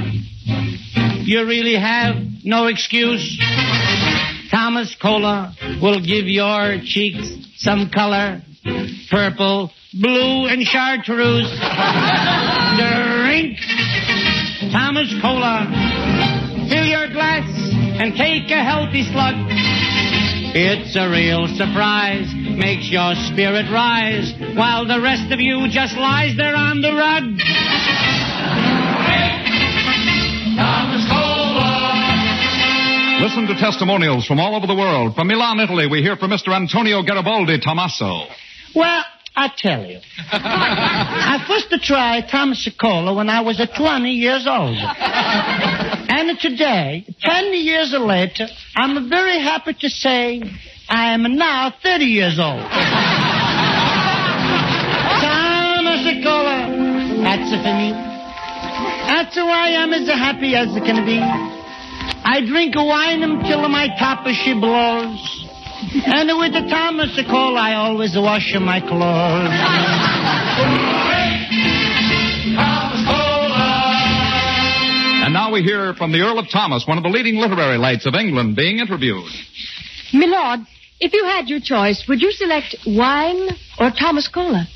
you really have no excuse. Thomas Cola will give your cheeks some color. Purple, blue, and chartreuse. Drink Thomas Cola. Fill your glass and take a healthy slug. It's a real surprise, makes your spirit rise, while the rest of you just lies there on the rug. Listen to testimonials from all over the world. From Milan, Italy, we hear from Mr. Antonio Garibaldi Tommaso. Well, I tell you. I first tried Thomas Cola when I was uh, 20 years old. And today, 10 years later, I'm very happy to say I am now 30 years old. Thomas Cola, that's it for me. That's why I'm as happy as it can be. I drink wine until my top as she blows. And with the Thomas Cola, I always wash my clothes. And now we hear from the Earl of Thomas, one of the leading literary lights of England, being interviewed. Milord, if you had your choice, would you select wine or Thomas Cola?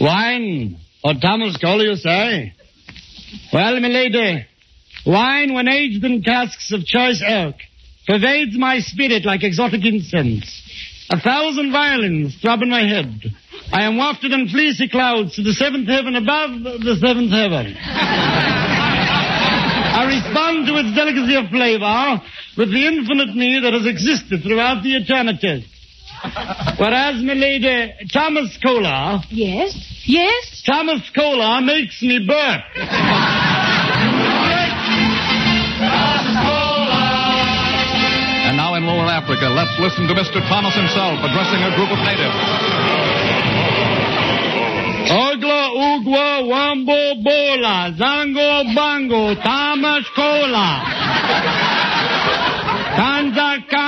Wine or Thomas Cola, you say? Well, my lady, Wine, when aged in casks of choice oak, pervades my spirit like exotic incense. A thousand violins throb in my head. I am wafted in fleecy clouds to the seventh heaven above the seventh heaven. I respond to its delicacy of flavor with the infinite me that has existed throughout the eternities. Whereas, my lady, Thomas Cola. Yes? Yes? Thomas Cola makes me burp. And now in Lower Africa, let's listen to Mr. Thomas himself addressing a group of natives. Ogla Ugwa Wambo Bola Zango Bango Thomas Cola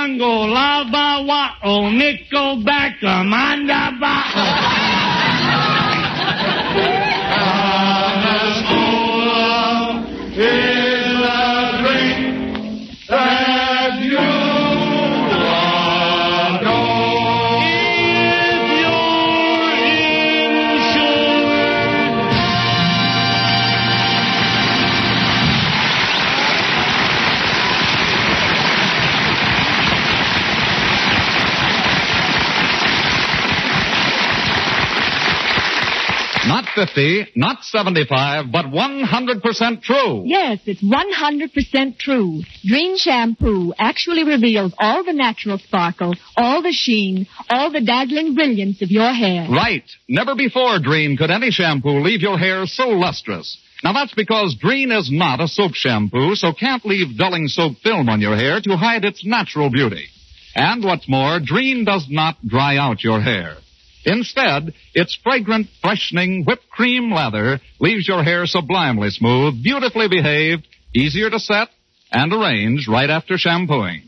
Kango Lava Wa'o Nico Baka Manda Not 50, not 75, but 100% true. Yes, it's 100% true. Drene shampoo actually reveals all the natural sparkle, all the sheen, all the dazzling brilliance of your hair. Right. Never before, Drene, could any shampoo leave your hair so lustrous. Now that's because Drene is not a soap shampoo, so can't leave dulling soap film on your hair to hide its natural beauty. And what's more, Drene does not dry out your hair. Instead, its fragrant, freshening whipped cream lather leaves your hair sublimely smooth, beautifully behaved, easier to set and arrange right after shampooing.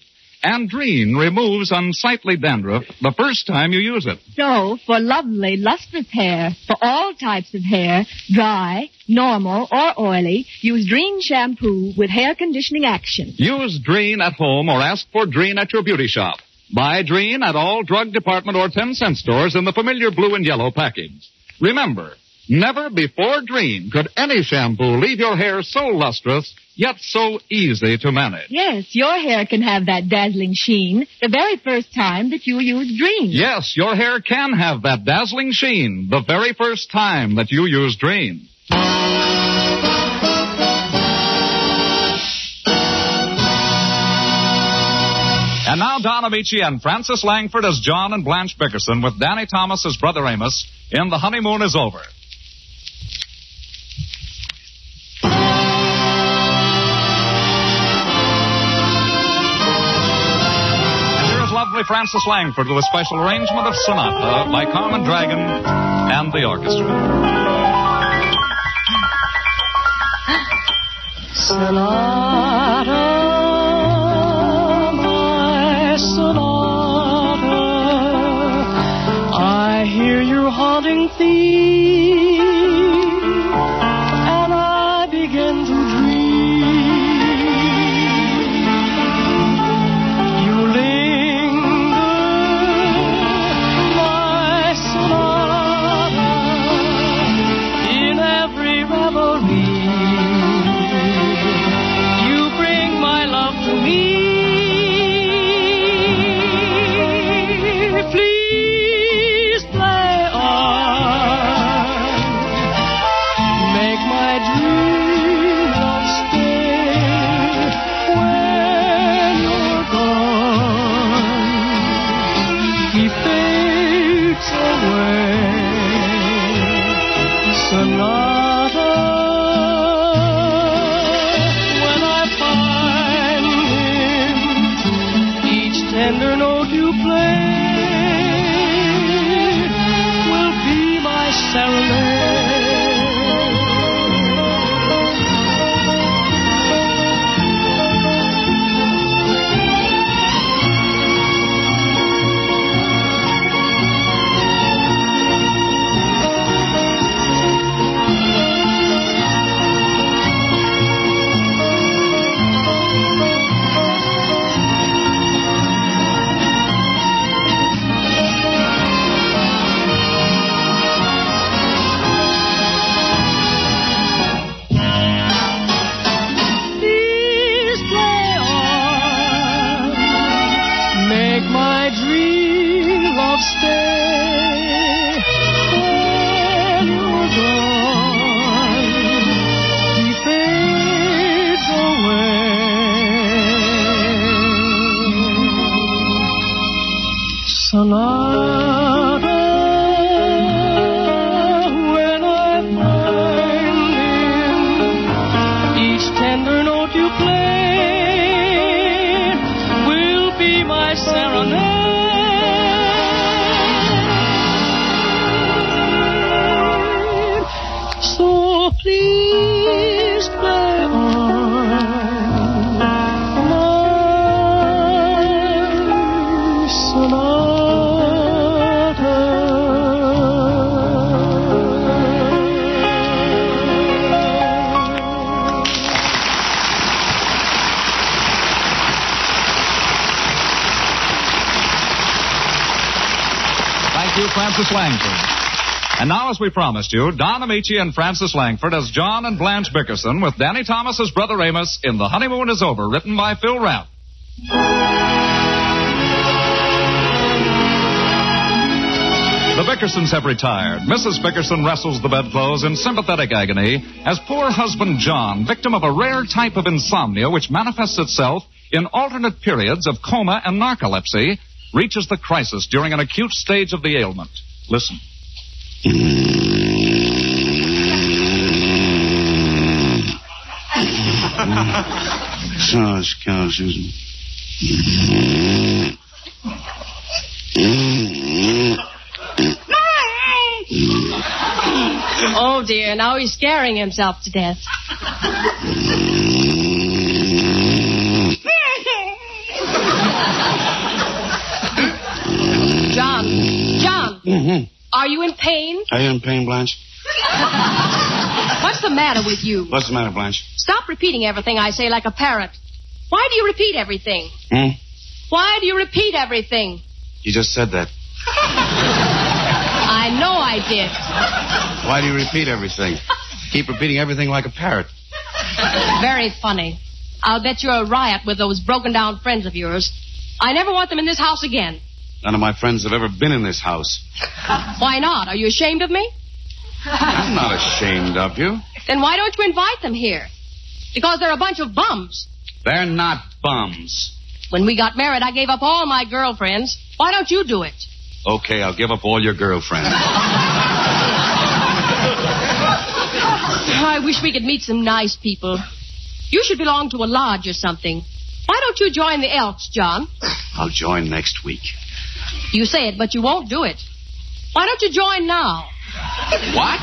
And Drene removes unsightly dandruff the first time you use it. So, for lovely, lustrous hair, for all types of hair, dry, normal, or oily, use Drene shampoo with hair conditioning action. Use Drene at home or ask for Drene at your beauty shop. Buy Drene at all drug department or 10 cent stores in the familiar blue and yellow package. Remember, never before Drene could any shampoo leave your hair so lustrous, yet so easy to manage. Yes, your hair can have that dazzling sheen the very first time that you use Drene. Yes, your hair can have that dazzling sheen the very first time that you use Drene. And now Don Ameche and Frances Langford as John and Blanche Bickerson with Danny Thomas as Brother Amos in The Honeymoon is Over. And here is lovely Frances Langford with a special arrangement of Sonata by Carmen Dragon and the orchestra. Sonata, dream of stays. As we promised you, Don Ameche and Frances Langford as John and Blanche Bickerson with Danny Thomas as Brother Amos in The Honeymoon is Over, written by Phil Rapp. The Bickersons have retired. Mrs. Bickerson wrestles the bedclothes in sympathetic agony as poor husband John, victim of a rare type of insomnia which manifests itself in alternate periods of coma and narcolepsy, reaches the crisis during an acute stage of the ailment. Listen. Sauce cow, Susan. Oh dear, now he's scaring himself to death. John, John, Mhm. Are you in pain? Are you in pain, Blanche? What's the matter with you? What's the matter, Blanche? Stop repeating everything I say like a parrot. Why do you repeat everything? Hmm? Why do you repeat everything? You just said that. I know I did. Why do you repeat everything? Keep repeating everything like a parrot. Very funny. I'll bet you're a riot with those broken down friends of yours. I never want them in this house again. None of my friends have ever been in this house. Why not? Are you ashamed of me? I'm not ashamed of you. Then why don't you invite them here? Because they're a bunch of bums. They're not bums. When we got married, I gave up all my girlfriends. Why don't you do it? Okay, I'll give up all your girlfriends. I wish we could meet some nice people. You should belong to a lodge or something. Why don't you join the Elks, John? I'll join next week. You say it, but you won't do it. Why don't you join now? What?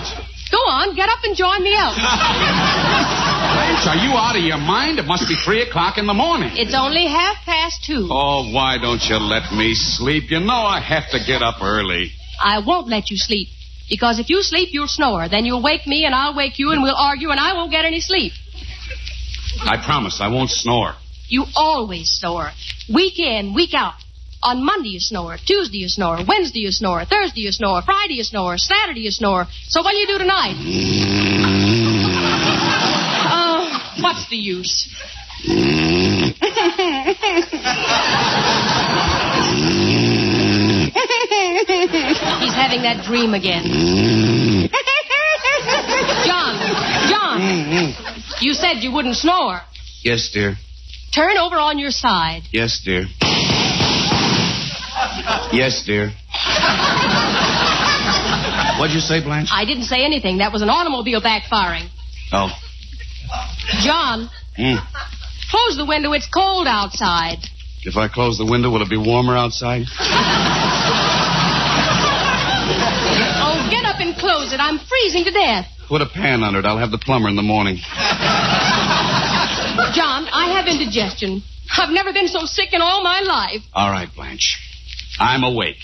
Go on, get up and join the Elks. Blanche, are you out of your mind? It must be three o'clock in the morning. It's only half past two. Oh, why don't you let me sleep? You know I have to get up early. I won't let you sleep. Because if you sleep, you'll snore. Then you'll wake me, and I'll wake you, and we'll argue, and I won't get any sleep. I promise I won't snore. You always snore. Week in, week out. On Monday you snore. Tuesday you snore. Wednesday you snore. Thursday you snore. Friday you snore. Saturday you snore. So what do you do tonight? Oh, what's the use? He's having that dream again. John, John, you said you wouldn't snore. Yes, dear. Turn over on your side. Yes, dear. Yes, dear. What'd you say, Blanche? I didn't say anything. That was an automobile backfiring. Oh. John, Hmm. close the window. It's cold outside. If I close the window, will it be warmer outside? Oh, get up and close it. I'm freezing to death. Put a pan under it. I'll have the plumber in the morning. John, I have indigestion. I've never been so sick in all my life. All right, Blanche. I'm awake.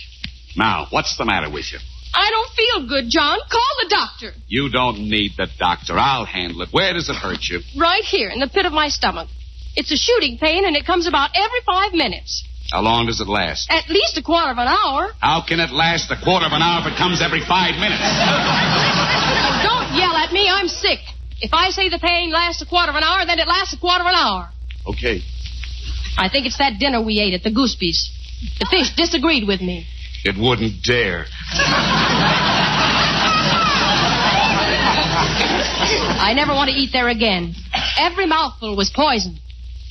Now, what's the matter with you? I don't feel good, John. Call the doctor. You don't need the doctor. I'll handle it. Where does it hurt you? Right here in the pit of my stomach. It's a shooting pain, and it comes about every five minutes. How long does it last? At least a quarter of an hour. How can it last a quarter of an hour if it comes every five minutes? Oh, don't yell at me. I'm sick. If I say the pain lasts a quarter of an hour, then it lasts a quarter of an hour. Okay. I think it's that dinner we ate at the Gooseby's. The fish disagreed with me. It wouldn't dare. I never want to eat there again. Every mouthful was poison.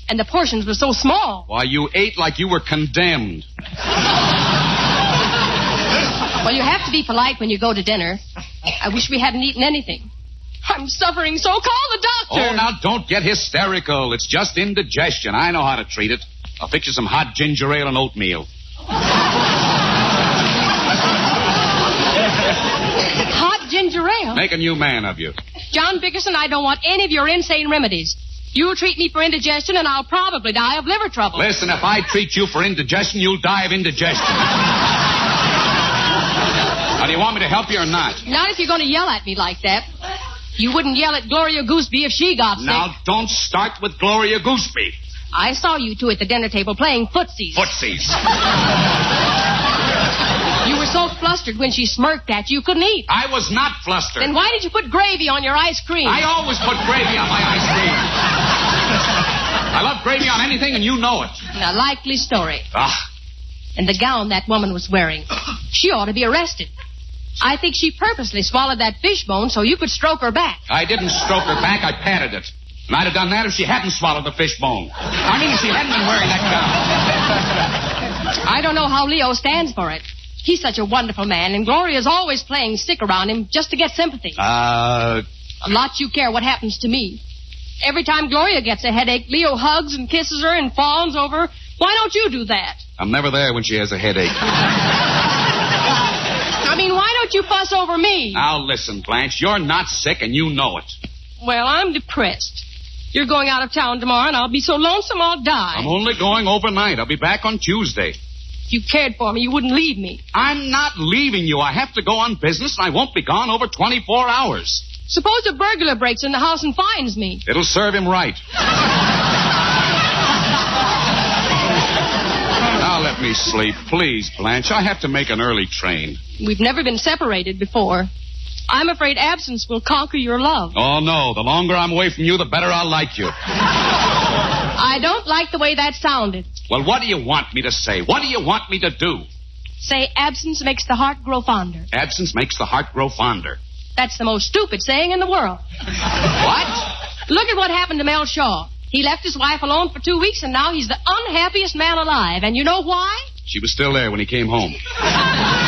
And the portions were so small. Why, you ate like you were condemned. Well, you have to be polite when you go to dinner. I wish we hadn't eaten anything. I'm suffering so. Call the doctor. Oh, now don't get hysterical. It's just indigestion. I know how to treat it. I'll fix you some hot ginger ale and oatmeal. Hot ginger ale. Make a new man of you. John Bickerson, I don't want any of your insane remedies. You'll treat me for indigestion, and I'll probably die of liver trouble. Listen, if I treat you for indigestion, you'll die of indigestion. now, do you want me to help you or not? Not if you're going to yell at me like that. You wouldn't yell at Gloria Gooseby if she got sick. Now, don't start with Gloria Gooseby. I saw you two at the dinner table playing footsies. Footsies. You were so flustered when she smirked at you, you couldn't eat. I was not flustered. Then why did you put gravy on your ice cream? I always put gravy on my ice cream. I love gravy on anything, and you know it. A likely story. Ah, And the gown that woman was wearing. She ought to be arrested. I think she purposely swallowed that fishbone so you could stroke her back. I didn't stroke her back, I patted it. I'd have done that if she hadn't swallowed the fish bone. I mean, if she hadn't been wearing that gown. I don't know how Leo stands for it. He's such a wonderful man, and Gloria's always playing sick around him just to get sympathy. Uh, A lot you care what happens to me. Every time Gloria gets a headache, Leo hugs and kisses her and fawns over her. Why don't you do that? I'm never there when she has a headache. I mean, why don't you fuss over me? Now listen, Blanche, you're not sick and you know it. Well, I'm depressed. You're going out of town tomorrow, and I'll be so lonesome I'll die. I'm only going overnight. I'll be back on Tuesday. If you cared for me, you wouldn't leave me. I'm not leaving you. I have to go on business, and I won't be gone over 24 hours. Suppose a burglar breaks in the house and finds me. It'll serve him right. now let me sleep, please, Blanche. I have to make an early train. We've never been separated before. I'm afraid absence will conquer your love. Oh, no. The longer I'm away from you, the better I'll like you. I don't like the way that sounded. Well, what do you want me to say? What do you want me to do? Say absence makes the heart grow fonder. Absence makes the heart grow fonder. That's the most stupid saying in the world. What? Look at what happened to Mel Shaw. He left his wife alone for two weeks, and now he's the unhappiest man alive. And you know why? She was still there when he came home.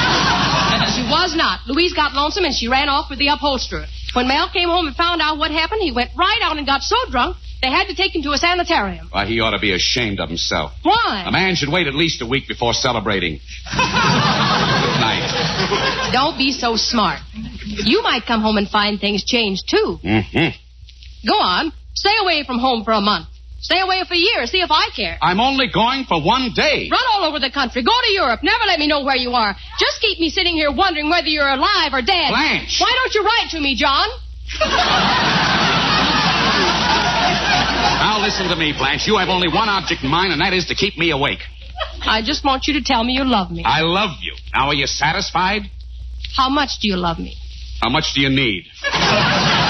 She was not. Louise got lonesome, and she ran off with the upholsterer. When Mel came home and found out what happened, he went right out and got so drunk they had to take him to a sanitarium. Why, he ought to be ashamed of himself. Why? A man should wait at least a week before celebrating. Good night. Don't be so smart. You might come home and find things changed, too. Mm-hmm. Go on. Stay away from home for a month. Stay away for a year. See if I care. I'm only going for one day. Run all over the country. Go to Europe. Never let me know where you are. Just keep me sitting here wondering whether you're alive or dead. Blanche. Why don't you write to me, John? Now listen to me, Blanche. You have only one object in mind, and that is to keep me awake. I just want you to tell me you love me. I love you. Now, are you satisfied? How much do you love me? How much do you need?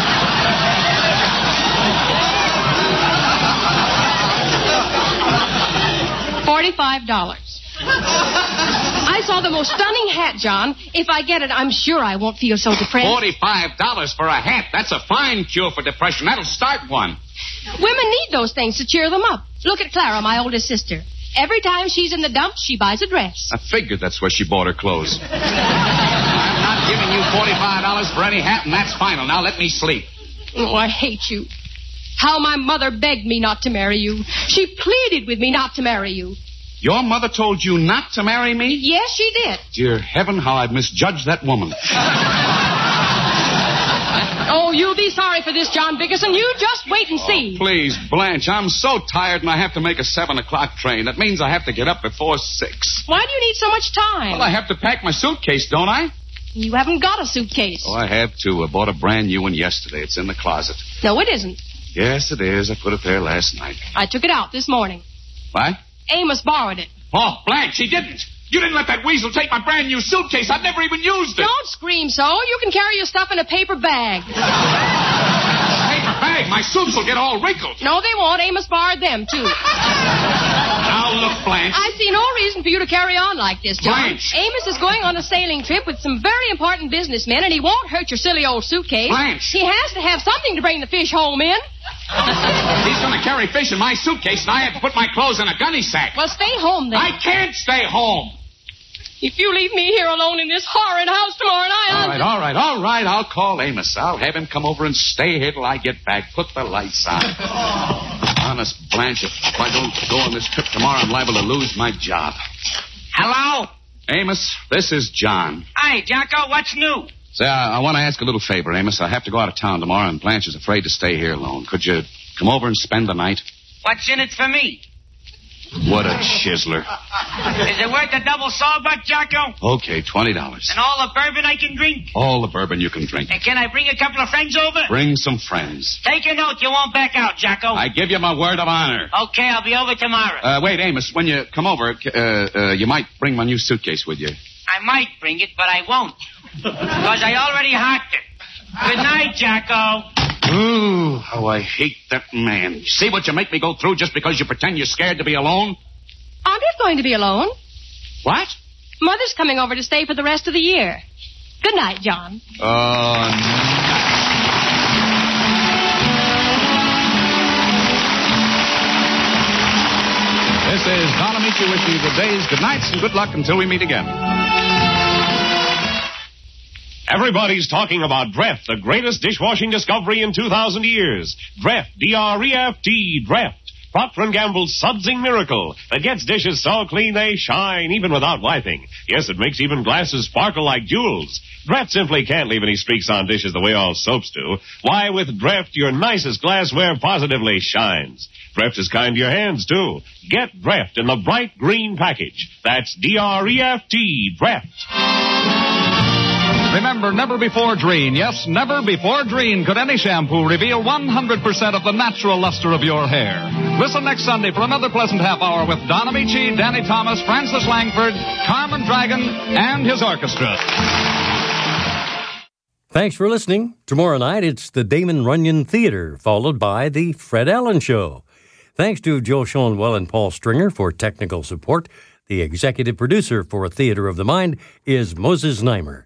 I saw the most stunning hat, John. If I get it, I'm sure I won't feel so depressed. Forty-five dollars for a hat. That's a fine cure for depression. That'll start one. Women need those things to cheer them up. Look at Clara, my oldest sister. Every time she's in the dumps, she buys a dress. I figured that's where she bought her clothes. I'm not giving you forty-five dollars for any hat, and that's final. Now let me sleep. Oh, I hate you. How my mother begged me not to marry you. She pleaded with me not to marry you. Your mother told you not to marry me? Yes, she did. Dear heaven, how I've misjudged that woman. Oh, you'll be sorry for this, John Bickerson. You just wait and see. Oh, please, Blanche, I'm so tired and I have to make a seven o'clock train. That means I have to get up before six. Why do you need so much time? Well, I have to pack my suitcase, don't I? You haven't got a suitcase. Oh, I have too. I bought a brand new one yesterday. It's in the closet. No, it isn't. Yes, it is. I put it there last night. I took it out this morning. What? Amos borrowed it. Oh, Blanche, he didn't. You didn't let that weasel take my brand new suitcase. I've never even used it. Don't scream so. You can carry your stuff in a paper bag. Paper bag. My suits will get all wrinkled. No, they won't. Amos borrowed them, too. Now look, Blanche. I see no reason for you to carry on like this, John. Blanche. Amos is going on a sailing trip with some very important businessmen, and he won't hurt your silly old suitcase. Blanche. He has to have something to bring the fish home in. He's going to carry fish in my suitcase, and I have to put my clothes in a gunny sack. Well, stay home then. I can't stay home. If you leave me here alone in this horrid house tomorrow night, All I'll... right, all right, all right. I'll call Amos. I'll have him come over and stay here till I get back. Put the lights on. Honest, Blanche, if I don't go on this trip tomorrow, I'm liable to lose my job. Hello? Amos, this is John. Hi, Jocko, what's new? Say, I, I want to ask a little favor, Amos. I have to go out of town tomorrow, and Blanche is afraid to stay here alone. Could you come over and spend the night? What's in it for me? What a chiseler. Is it worth a double sawbuck, Jocko? Okay, $20. And all the bourbon I can drink? All the bourbon you can drink. And can I bring a couple of friends over? Bring some friends. Take a note, you won't back out, Jocko. I give you my word of honor. Okay, I'll be over tomorrow. Uh, wait, Amos, when you come over, uh, uh, you might bring my new suitcase with you. I might bring it, but I won't. Because I already hocked it. Good night, Jocko. Ooh, how I hate that man. You see what you make me go through just because you pretend you're scared to be alone? I'm not going to be alone. What? Mother's coming over to stay for the rest of the year. Good night, John. Oh, This is Don Ameche wishing you good days, good nights, and good luck until we meet again. Everybody's talking about Dreft, the greatest dishwashing discovery in 2,000 years. Dreft, D-R-E-F-T, Dreft. Procter & Gamble's sudsing miracle that gets dishes so clean they shine even without wiping. Yes, it makes even glasses sparkle like jewels. Dreft simply can't leave any streaks on dishes the way all soaps do. Why, with Dreft, your nicest glassware positively shines. Dreft is kind to your hands, too. Get Dreft in the bright green package. That's D-R-E-F-T, Dreft. Remember, never before Drene, yes, never before Drene could any shampoo reveal 100% of the natural luster of your hair. Listen next Sunday for another pleasant half hour with Don Ameche, Danny Thomas, Frances Langford, Carmen Dragon, and his orchestra. Thanks for listening. Tomorrow night, it's the Damon Runyon Theater, followed by the Fred Allen Show. Thanks to Joe Schoenwell and Paul Stringer for technical support. The executive producer for Theater of the Mind is Moses Znaimer.